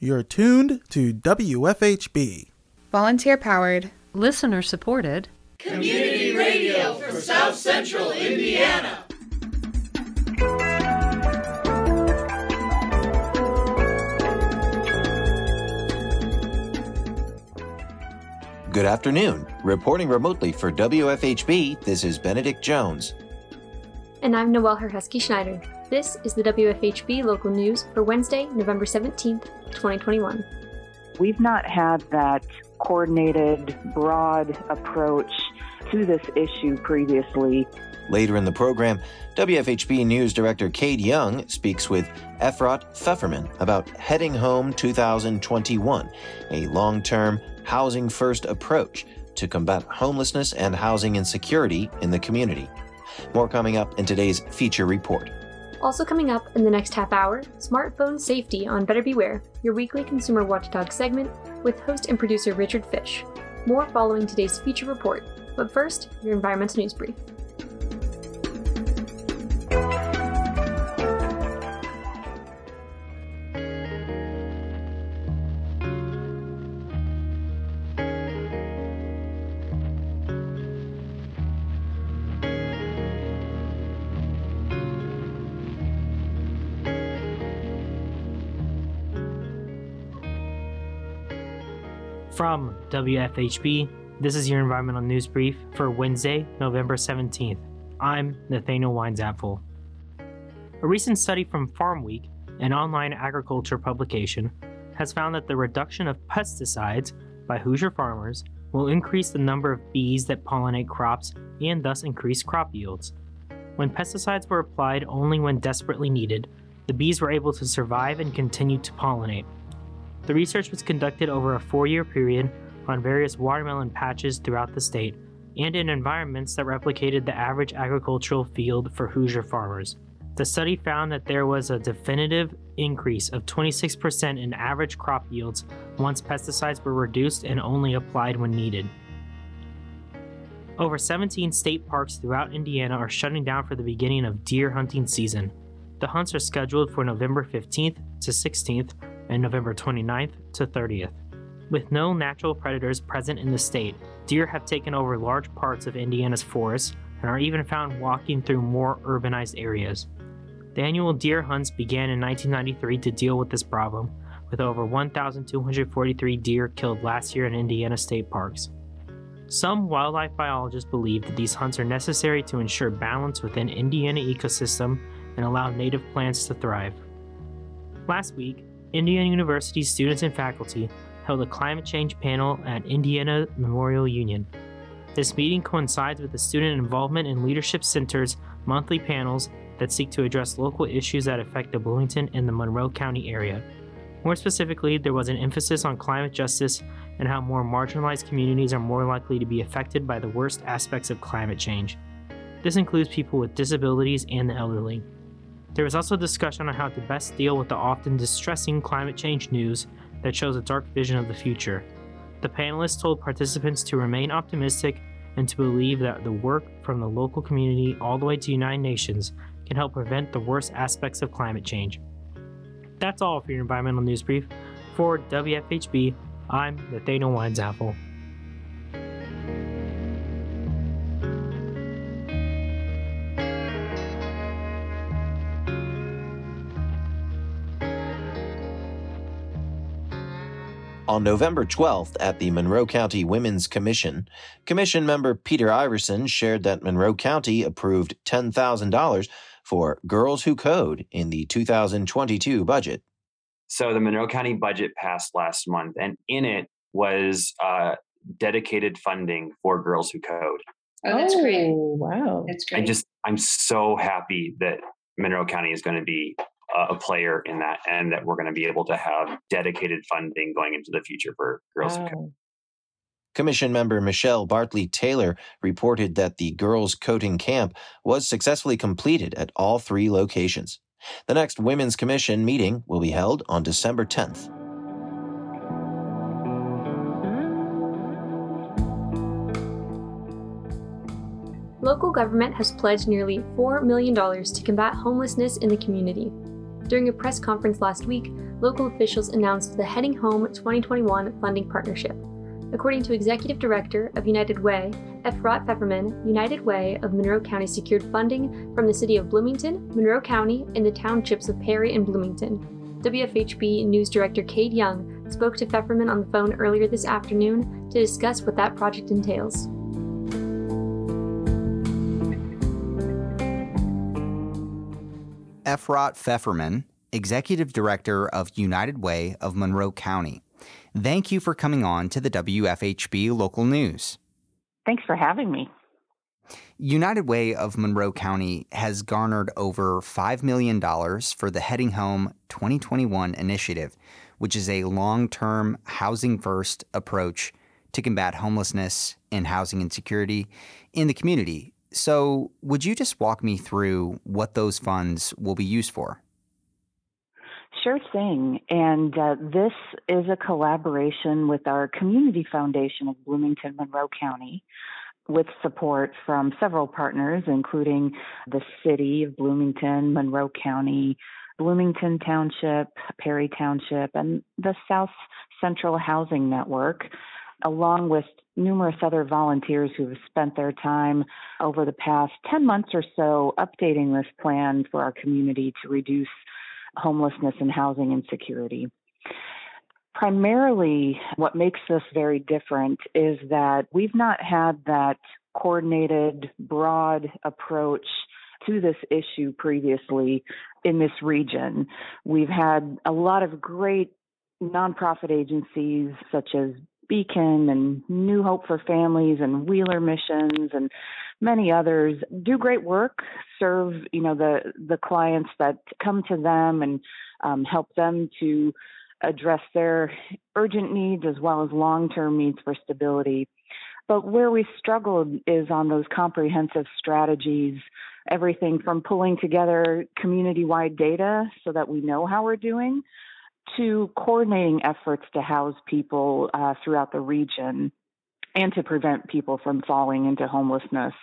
You're tuned to WFHB. Volunteer powered, listener supported, community radio for South Central Indiana. Good afternoon. Reporting remotely for WFHB, this is Benedict Jones. And I'm Noelle Herhusky Schneider. This is the WFHB local news for Wednesday, November 17th, 2021. We've not had that coordinated, broad approach to this issue previously. Later in the program, WFHB News Director Cade Young speaks with Efrat Pfefferman about Heading Home 2021, a long term housing first approach to combat homelessness and housing insecurity in the community. More coming up in today's feature report. Also coming up in the next half hour, smartphone safety on Better Beware, your weekly consumer watchdog segment with host and producer Richard Fish. More following today's feature report, but first, your environmental news brief. From WFHB, this is your environmental news brief for Wednesday, November 17th. I'm Nathaniel Weinzapfel. A recent study from Farm Week, an online agriculture publication, has found that the reduction of pesticides by Hoosier farmers will increase the number of bees that pollinate crops and thus increase crop yields. When pesticides were applied only when desperately needed, the bees were able to survive and continue to pollinate. The research was conducted over a four year period on various watermelon patches throughout the state and in environments that replicated the average agricultural field for Hoosier farmers. The study found that there was a definitive increase of 26% in average crop yields once pesticides were reduced and only applied when needed. Over 17 state parks throughout Indiana are shutting down for the beginning of deer hunting season. The hunts are scheduled for November 15th to 16th and November 29th to 30th. With no natural predators present in the state, deer have taken over large parts of Indiana's forests and are even found walking through more urbanized areas. The annual deer hunts began in 1993 to deal with this problem, with over 1,243 deer killed last year in Indiana state parks. Some wildlife biologists believe that these hunts are necessary to ensure balance within Indiana ecosystem and allow native plants to thrive. Last week, Indiana University students and faculty held a climate change panel at Indiana Memorial Union. This meeting coincides with the Student Involvement and Leadership Center's monthly panels that seek to address local issues that affect the Bloomington and the Monroe County area. More specifically, there was an emphasis on climate justice and how more marginalized communities are more likely to be affected by the worst aspects of climate change. This includes people with disabilities and the elderly. There was also discussion on how to best deal with the often distressing climate change news that shows a dark vision of the future. The panelists told participants to remain optimistic and to believe that the work from the local community all the way to United Nations can help prevent the worst aspects of climate change. That's all for your environmental news brief. For WFHB, I'm Nathaniel Weinzapfel. On November 12th at the Monroe County Women's Commission, Commission member Peter Iverson shared that Monroe County approved $10,000 for Girls Who Code in the 2022 budget. So the Monroe County budget passed last month, and in it was uh, dedicated funding for Girls Who Code. Oh, that's oh, great. Wow. That's great. I just, I'm so happy that Monroe County is going to be Uh, a player in that and that we're going to be able to have dedicated funding going into the future for Girls wow. Code. Commission member Michelle Bartley Taylor reported that the girls' coding camp was successfully completed at all three locations. The next Women's Commission meeting will be held on December 10th. Local government has pledged nearly $4 million to combat homelessness in the community. During a press conference last week, local officials announced the Heading Home 2021 funding partnership. According to Executive Director of United Way, Efrat Pfefferman, United Way of Monroe County secured funding from the city of Bloomington, Monroe County, and the townships of Perry and Bloomington. WFHB News Director Cade Young spoke to Pfefferman on the phone earlier this afternoon to discuss what that project entails. Efrat Pfefferman, Executive Director of United Way of Monroe County. Thank you for coming on to the WFHB local news. Thanks for having me. United Way of Monroe County has garnered over $5 million for the Heading Home 2021 initiative, which is a long term housing first approach to combat homelessness and housing insecurity in the community. So, would you just walk me through what those funds will be used for? Sure thing. And uh, this is a collaboration with our Community Foundation of Bloomington, Monroe County, with support from several partners, including the City of Bloomington, Monroe County, Bloomington Township, Perry Township, and the South Central Housing Network, along with numerous other volunteers who have spent their time over the past 10 months or so updating this plan for our community to reduce homelessness and housing insecurity. Primarily, what makes this very different is that we've not had that coordinated, broad approach to this issue previously in this region. We've had a lot of great nonprofit agencies such as Beacon and New Hope for Families and Wheeler Missions and many others do great work, serve you know the the clients that come to them and um, help them to address their urgent needs as well as long term needs for stability. But where we struggled is on those comprehensive strategies, everything from pulling together community wide data so that we know how we're doing to coordinating efforts to house people uh, throughout the region and to prevent people from falling into homelessness.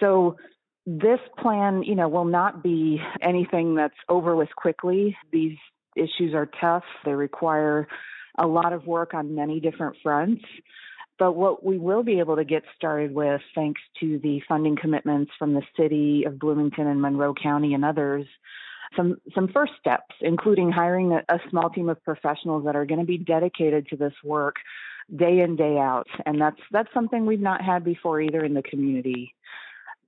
So this plan, you know, will not be anything that's over with quickly. These issues are tough. They require a lot of work on many different fronts. But what we will be able to get started with, thanks to the funding commitments from the city of Bloomington and Monroe County and others, some some first steps, including hiring a, a small team of professionals that are going to be dedicated to this work day in day out, and that's that's something we've not had before either in the community.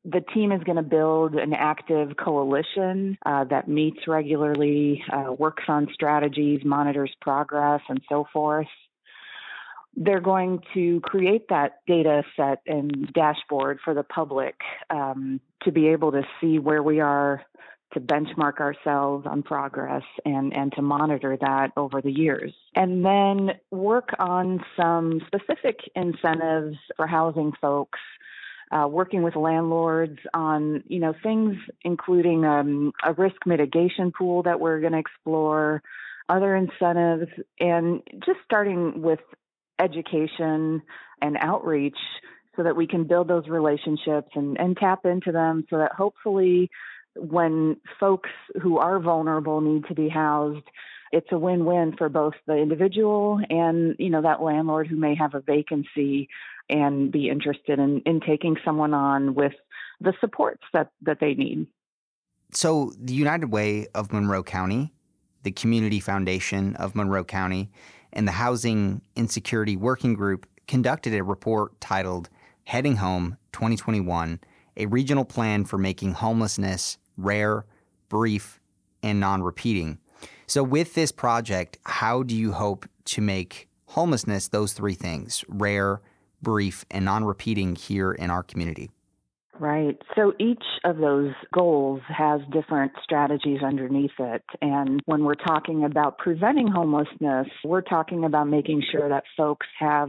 The team is going to build an active coalition uh, that meets regularly, uh, works on strategies, monitors progress, and so forth they're going to create that data set and dashboard for the public um, to be able to see where we are to benchmark ourselves on progress and, and to monitor that over the years. And then work on some specific incentives for housing folks. Uh, working with landlords on, you know, things including um, a risk mitigation pool that we're going to explore, other incentives, and just starting with education and outreach so that we can build those relationships and, and tap into them so that hopefully when folks who are vulnerable need to be housed, it's a win-win for both the individual and you know that landlord who may have a vacancy and be interested in, in taking someone on with the supports that, that they need. So the United Way of Monroe County, the Community Foundation of Monroe County, and the Housing Insecurity Working Group conducted a report titled Heading Home 2021, a regional plan for making homelessness rare, brief, and non repeating. So, with this project, how do you hope to make homelessness those three things rare, brief, and non repeating here in our community? Right. So each of those goals has different strategies underneath it. And when we're talking about preventing homelessness, we're talking about making sure that folks have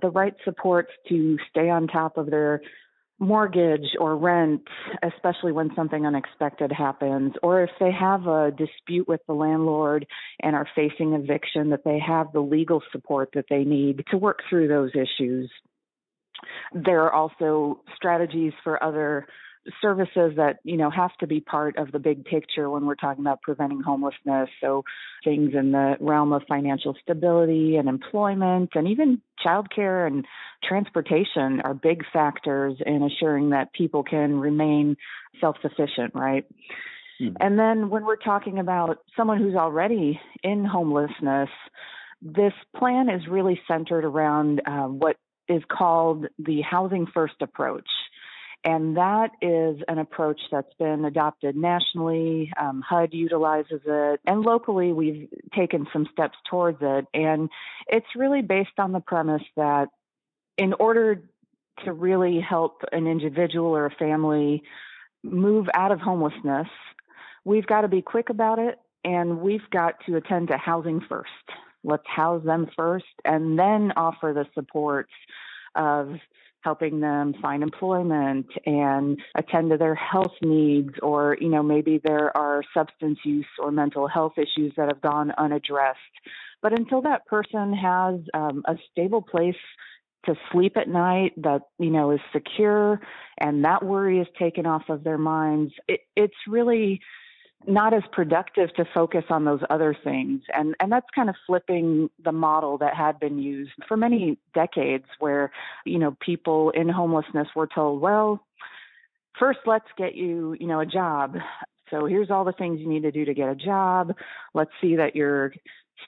the right supports to stay on top of their mortgage or rent, especially when something unexpected happens, or if they have a dispute with the landlord and are facing eviction, that they have the legal support that they need to work through those issues. There are also strategies for other services that you know have to be part of the big picture when we're talking about preventing homelessness. So things in the realm of financial stability and employment and even childcare and transportation are big factors in assuring that people can remain self-sufficient right? Hmm. and then when we're talking about someone who's already in homelessness this plan is really centered around uh, what is called the housing first approach and that is an approach that's been adopted nationally. Um, HUD utilizes it, and locally we've taken some steps towards it. And it's really based on the premise that in order to really help an individual or a family move out of homelessness, we've got to be quick about it and we've got to attend to housing first. Let's house them first and then offer the supports of helping them find employment and attend to their health needs or you know maybe there are substance use or mental health issues that have gone unaddressed. But until that person has um, a stable place to sleep at night that you know is secure and that worry is taken off of their minds it, it's really not as productive to focus on those other things. And and that's kind of flipping the model that had been used for many decades where you know people in homelessness were told well first let's get you you know a job. So here's all the things you need to do to get a job. Let's see that you're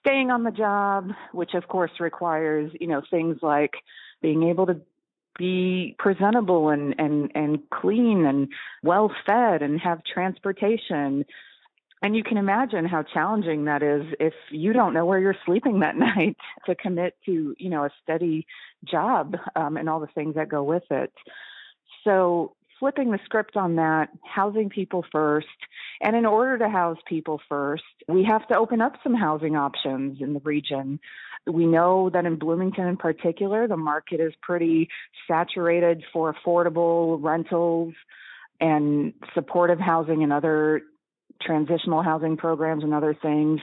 staying on the job which of course requires you know things like being able to be presentable and and and clean and well fed and have transportation. And you can imagine how challenging that is if you don't know where you're sleeping that night to commit to you know a steady job um, and all the things that go with it. So flipping the script on that housing people first. And in order to house people first we have to open up some housing options in the region we know that in Bloomington in particular, the market is pretty saturated for affordable rentals and supportive housing and other transitional housing programs and other things.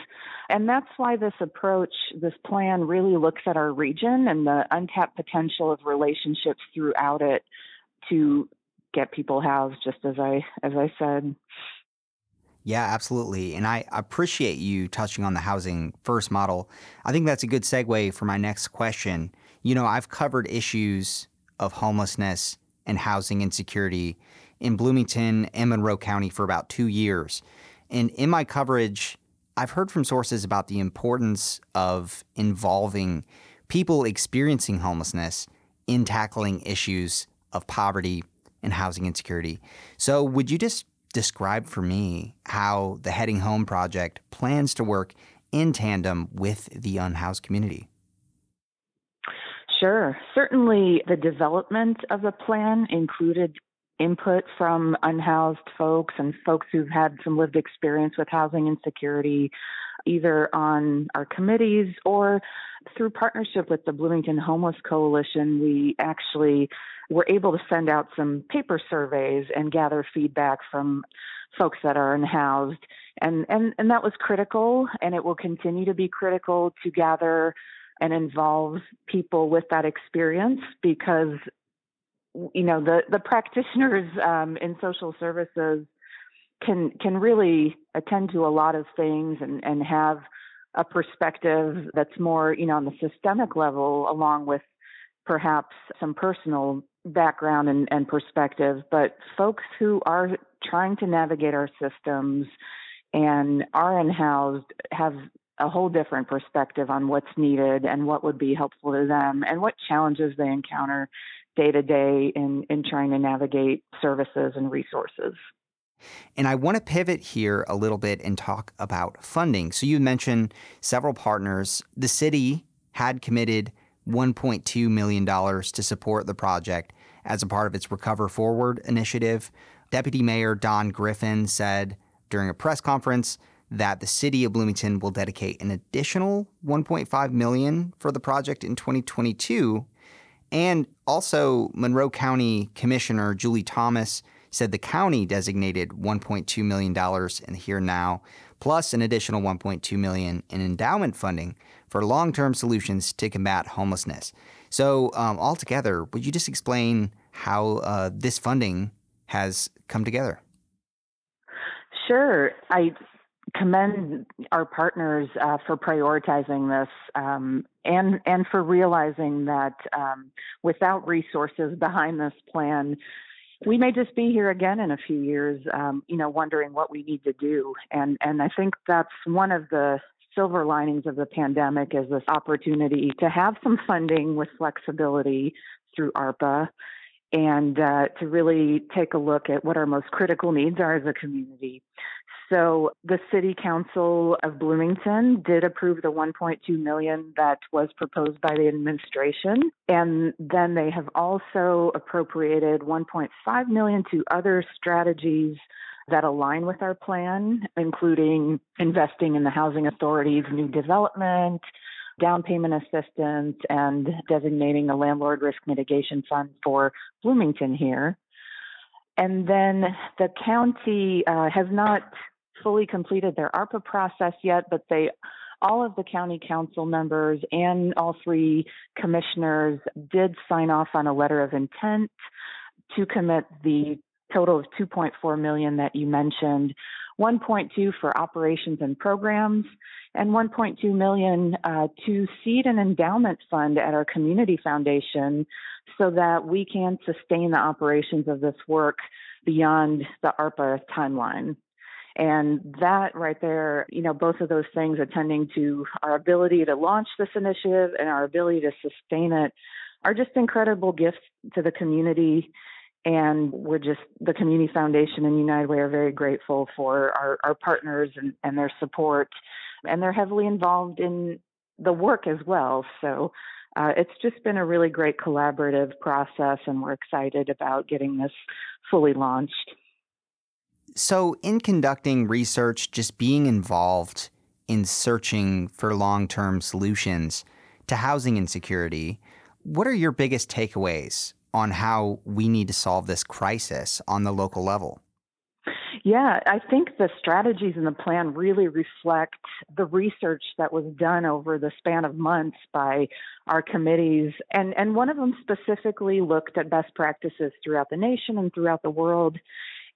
And that's why this approach, this plan really looks at our region and the untapped potential of relationships throughout it to get people housed just as I as I said. Yeah, absolutely. And I appreciate you touching on the housing first model. I think that's a good segue for my next question. You know, I've covered issues of homelessness and housing insecurity in Bloomington and Monroe County for about two years. And in my coverage, I've heard from sources about the importance of involving people experiencing homelessness in tackling issues of poverty and housing insecurity. So, would you just describe for me how the Heading Home Project plans to work in tandem with the unhoused community. Sure. Certainly, the development of the plan included input from unhoused folks and folks who've had some lived experience with housing insecurity, either on our committees or through partnership with the Bloomington Homeless Coalition. We actually were able to send out some paper surveys and gather feedback from folks that are unhoused. And, and, and that was critical, and it will continue to be critical to gather and involve people with that experience because you know the the practitioners um, in social services can can really attend to a lot of things and and have a perspective that's more you know on the systemic level along with perhaps some personal background and, and perspective, but folks who are trying to navigate our systems and are unhoused have a whole different perspective on what's needed and what would be helpful to them and what challenges they encounter day to day in, in trying to navigate services and resources. And I want to pivot here a little bit and talk about funding. So you mentioned several partners. The city had committed $1.2 million to support the project as a part of its Recover Forward initiative. Deputy Mayor Don Griffin said during a press conference that the city of Bloomington will dedicate an additional 1.5 million for the project in 2022. And also Monroe County Commissioner Julie Thomas said the county designated 1.2 million dollars in the here now plus an additional 1.2 million in endowment funding for long-term solutions to combat homelessness. So, um, altogether, would you just explain how uh, this funding has come together. Sure. I commend our partners uh, for prioritizing this um, and and for realizing that um, without resources behind this plan, we may just be here again in a few years, um, you know, wondering what we need to do. And and I think that's one of the silver linings of the pandemic is this opportunity to have some funding with flexibility through ARPA and uh, to really take a look at what our most critical needs are as a community. So the City Council of Bloomington did approve the 1.2 million that was proposed by the administration, and then they have also appropriated 1.5 million to other strategies that align with our plan, including investing in the housing authority's new development, down payment assistance, and designating a landlord risk mitigation fund for Bloomington here. And then the county uh, has not fully completed their ARPA process yet, but they all of the county council members and all three commissioners did sign off on a letter of intent to commit the total of 2.4 million that you mentioned 1.2 for operations and programs and 1.2 million uh, to seed an endowment fund at our community foundation so that we can sustain the operations of this work beyond the ARPA timeline. And that right there, you know, both of those things attending to our ability to launch this initiative and our ability to sustain it are just incredible gifts to the community. And we're just the community foundation and united way are very grateful for our, our partners and, and their support. And they're heavily involved in the work as well. So uh, it's just been a really great collaborative process and we're excited about getting this fully launched so in conducting research just being involved in searching for long-term solutions to housing insecurity what are your biggest takeaways on how we need to solve this crisis on the local level? Yeah, I think the strategies in the plan really reflect the research that was done over the span of months by our committees. And, and one of them specifically looked at best practices throughout the nation and throughout the world.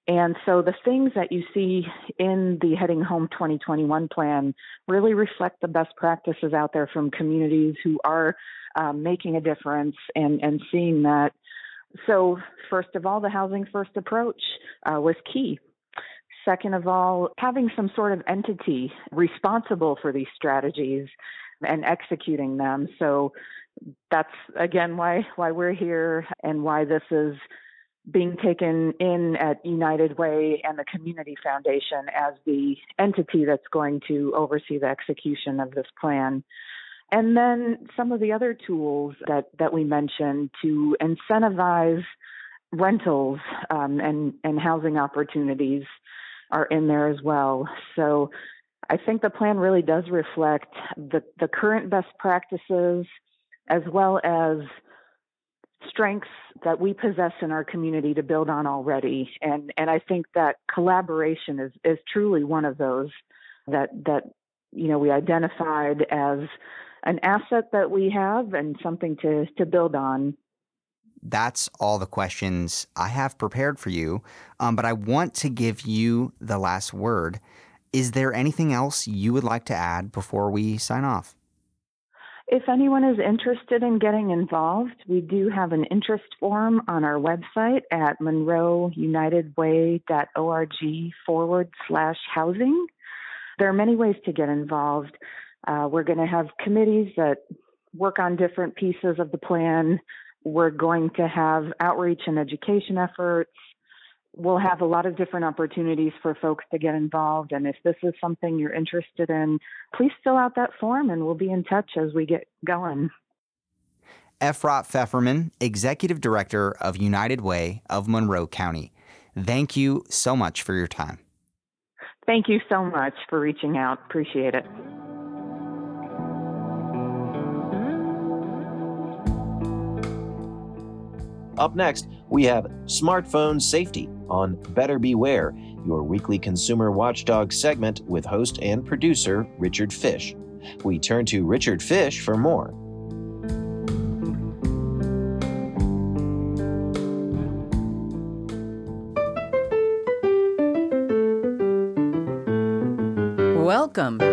And so the things that you see in the Heading Home 2021 plan really reflect the best practices out there from communities who are um, making a difference and, and seeing that. So, first of all, the housing first approach uh, was key. Second of all, having some sort of entity responsible for these strategies and executing them. So that's again why why we're here and why this is being taken in at United Way and the Community Foundation as the entity that's going to oversee the execution of this plan. And then some of the other tools that, that we mentioned to incentivize rentals um, and, and housing opportunities are in there as well. So I think the plan really does reflect the, the current best practices as well as strengths that we possess in our community to build on already. And, and I think that collaboration is, is truly one of those that, that, you know, we identified as an asset that we have and something to, to build on. That's all the questions I have prepared for you. Um, but I want to give you the last word. Is there anything else you would like to add before we sign off? If anyone is interested in getting involved, we do have an interest form on our website at monroeunitedway.org forward slash housing. There are many ways to get involved. Uh, we're going to have committees that work on different pieces of the plan. We're going to have outreach and education efforts. We'll have a lot of different opportunities for folks to get involved. And if this is something you're interested in, please fill out that form and we'll be in touch as we get going. Efrat Pfefferman, Executive Director of United Way of Monroe County. Thank you so much for your time. Thank you so much for reaching out. Appreciate it. Up next, we have Smartphone Safety on Better Beware, your weekly consumer watchdog segment with host and producer Richard Fish. We turn to Richard Fish for more. Welcome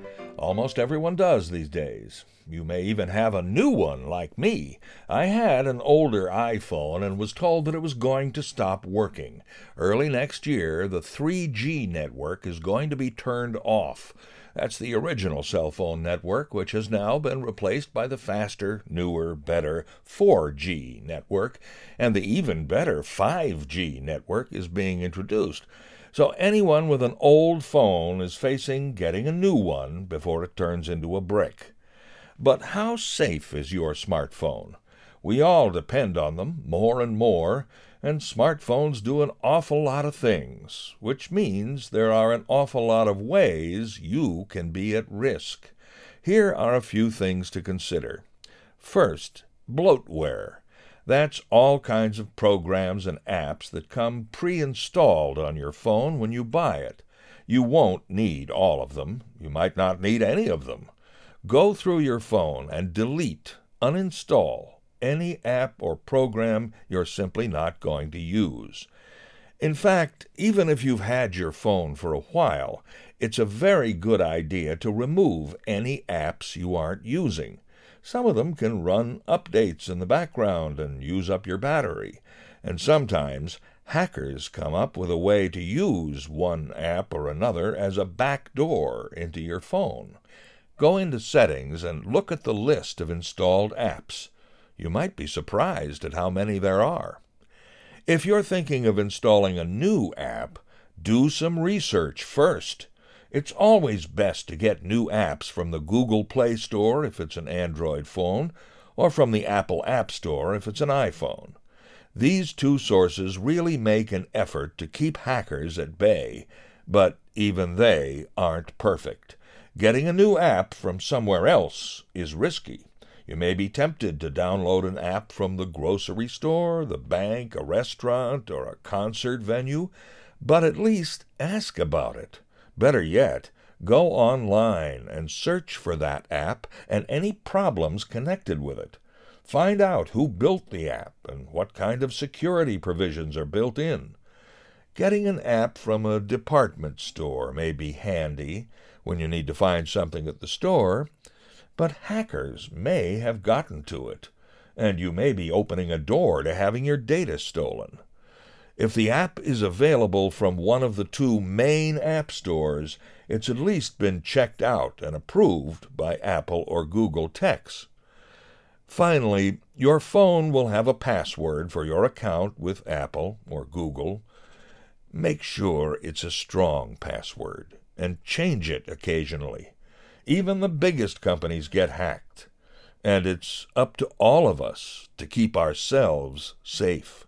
Almost everyone does these days. You may even have a new one like me. I had an older iPhone and was told that it was going to stop working. Early next year, the 3G network is going to be turned off. That's the original cell phone network, which has now been replaced by the faster, newer, better 4G network, and the even better 5G network is being introduced. So anyone with an old phone is facing getting a new one before it turns into a brick. But how safe is your smartphone? We all depend on them more and more, and smartphones do an awful lot of things, which means there are an awful lot of ways you can be at risk. Here are a few things to consider. First, bloatware. That's all kinds of programs and apps that come pre installed on your phone when you buy it. You won't need all of them. You might not need any of them. Go through your phone and delete, uninstall any app or program you're simply not going to use. In fact, even if you've had your phone for a while, it's a very good idea to remove any apps you aren't using. Some of them can run updates in the background and use up your battery. And sometimes hackers come up with a way to use one app or another as a backdoor into your phone. Go into Settings and look at the list of installed apps. You might be surprised at how many there are. If you're thinking of installing a new app, do some research first. It's always best to get new apps from the Google Play Store if it's an Android phone, or from the Apple App Store if it's an iPhone. These two sources really make an effort to keep hackers at bay, but even they aren't perfect. Getting a new app from somewhere else is risky. You may be tempted to download an app from the grocery store, the bank, a restaurant, or a concert venue, but at least ask about it. Better yet, go online and search for that app and any problems connected with it. Find out who built the app and what kind of security provisions are built in. Getting an app from a department store may be handy, when you need to find something at the store, but hackers may have gotten to it, and you may be opening a door to having your data stolen. If the app is available from one of the two main app stores, it's at least been checked out and approved by Apple or Google Techs. Finally, your phone will have a password for your account with Apple or Google. Make sure it's a strong password and change it occasionally. Even the biggest companies get hacked, and it's up to all of us to keep ourselves safe.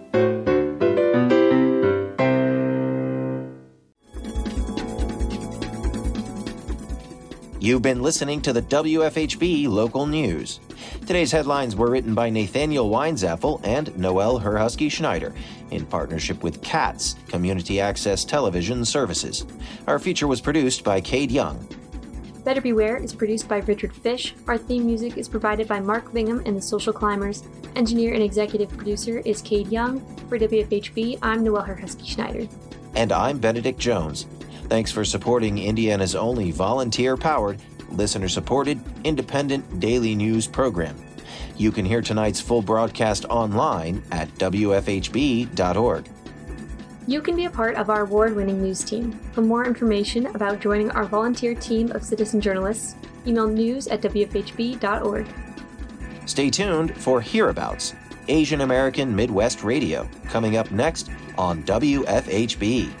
You've been listening to the WFHB local news. Today's headlines were written by Nathaniel Weinzapfel and Noel Herhusky Schneider in partnership with CATS, Community Access Television Services. Our feature was produced by Cade Young. Better Beware is produced by Richard Fish. Our theme music is provided by Mark Bingham and the Social Climbers. Engineer and executive producer is Cade Young. For WFHB, I'm Noel Herhusky Schneider. And I'm Benedict Jones. Thanks for supporting Indiana's only volunteer powered, listener supported, independent daily news program. You can hear tonight's full broadcast online at WFHB.org. You can be a part of our award winning news team. For more information about joining our volunteer team of citizen journalists, email news at WFHB.org. Stay tuned for Hereabouts, Asian American Midwest Radio, coming up next on WFHB.